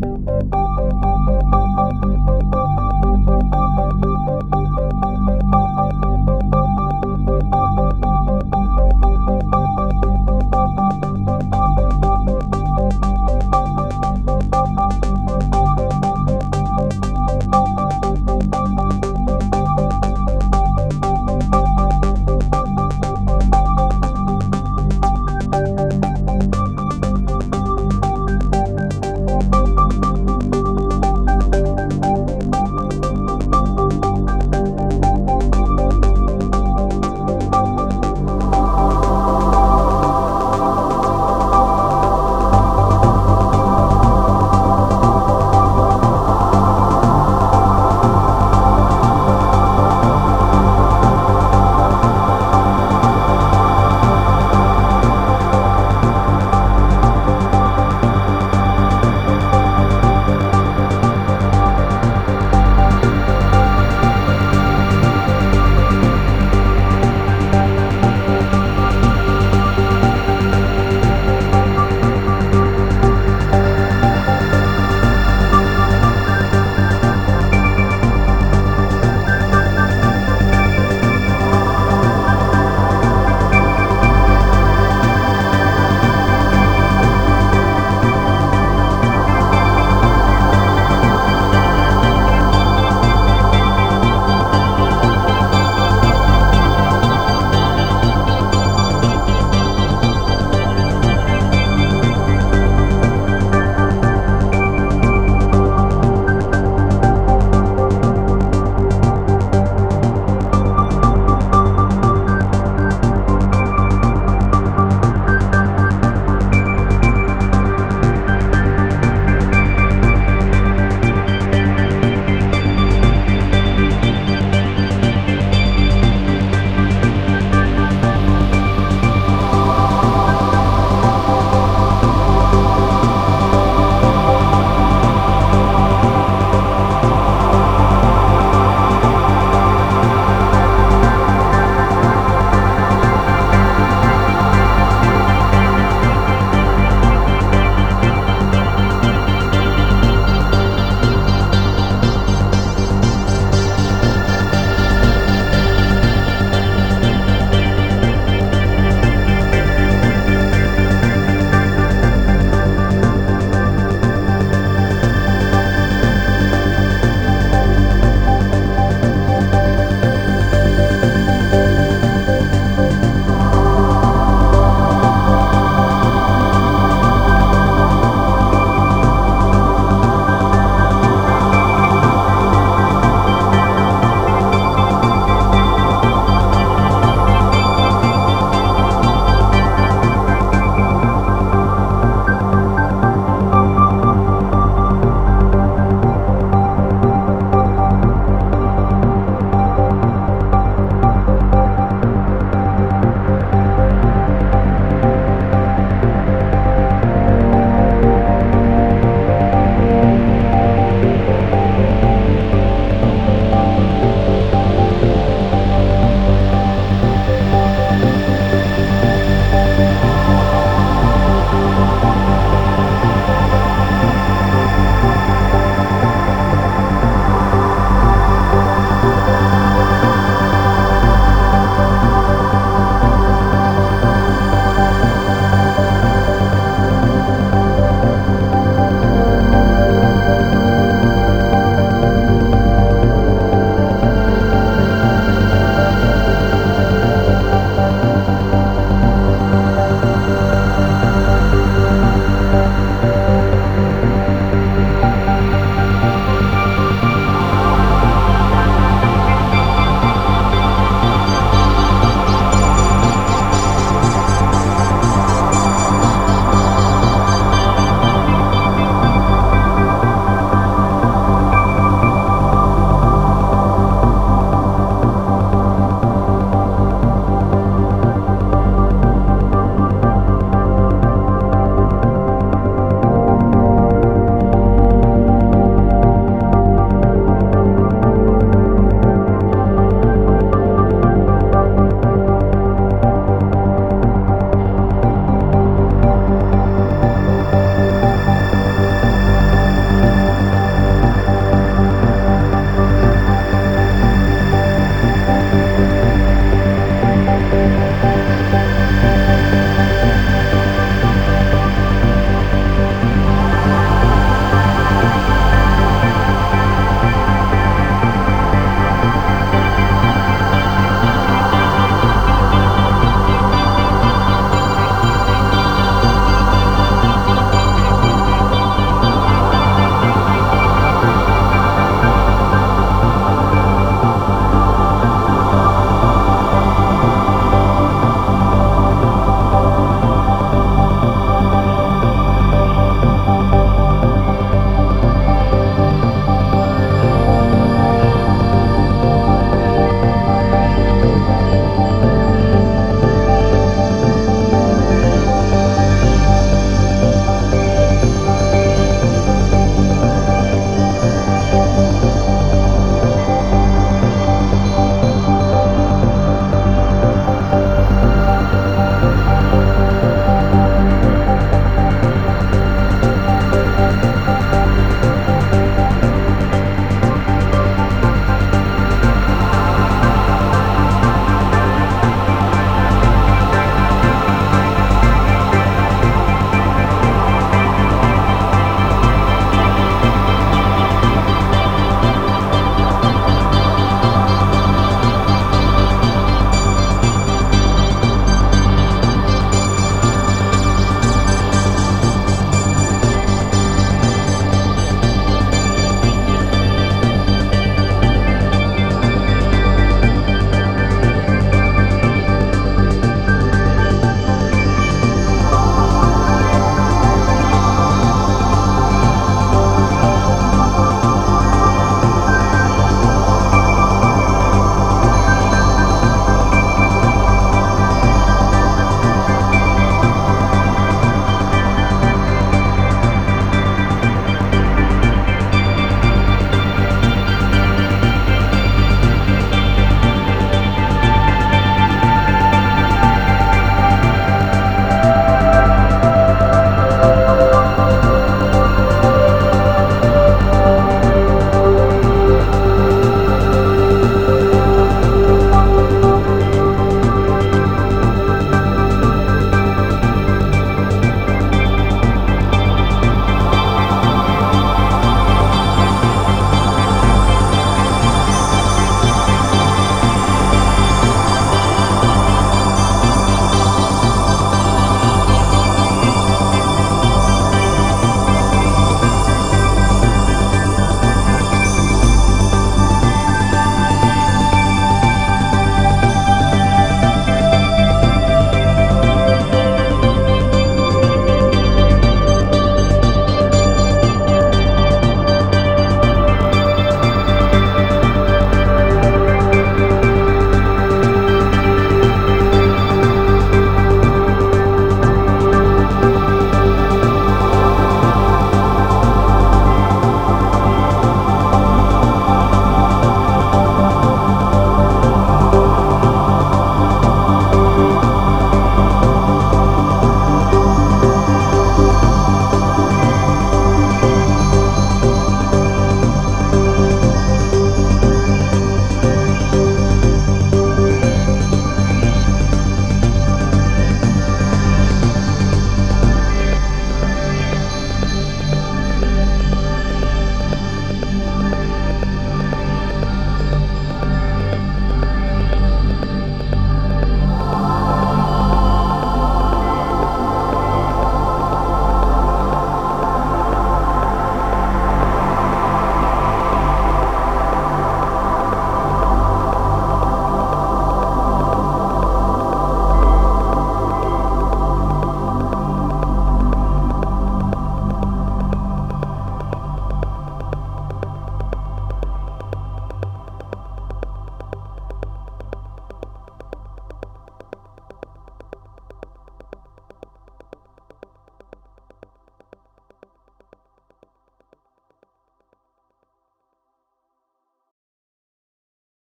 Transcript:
Música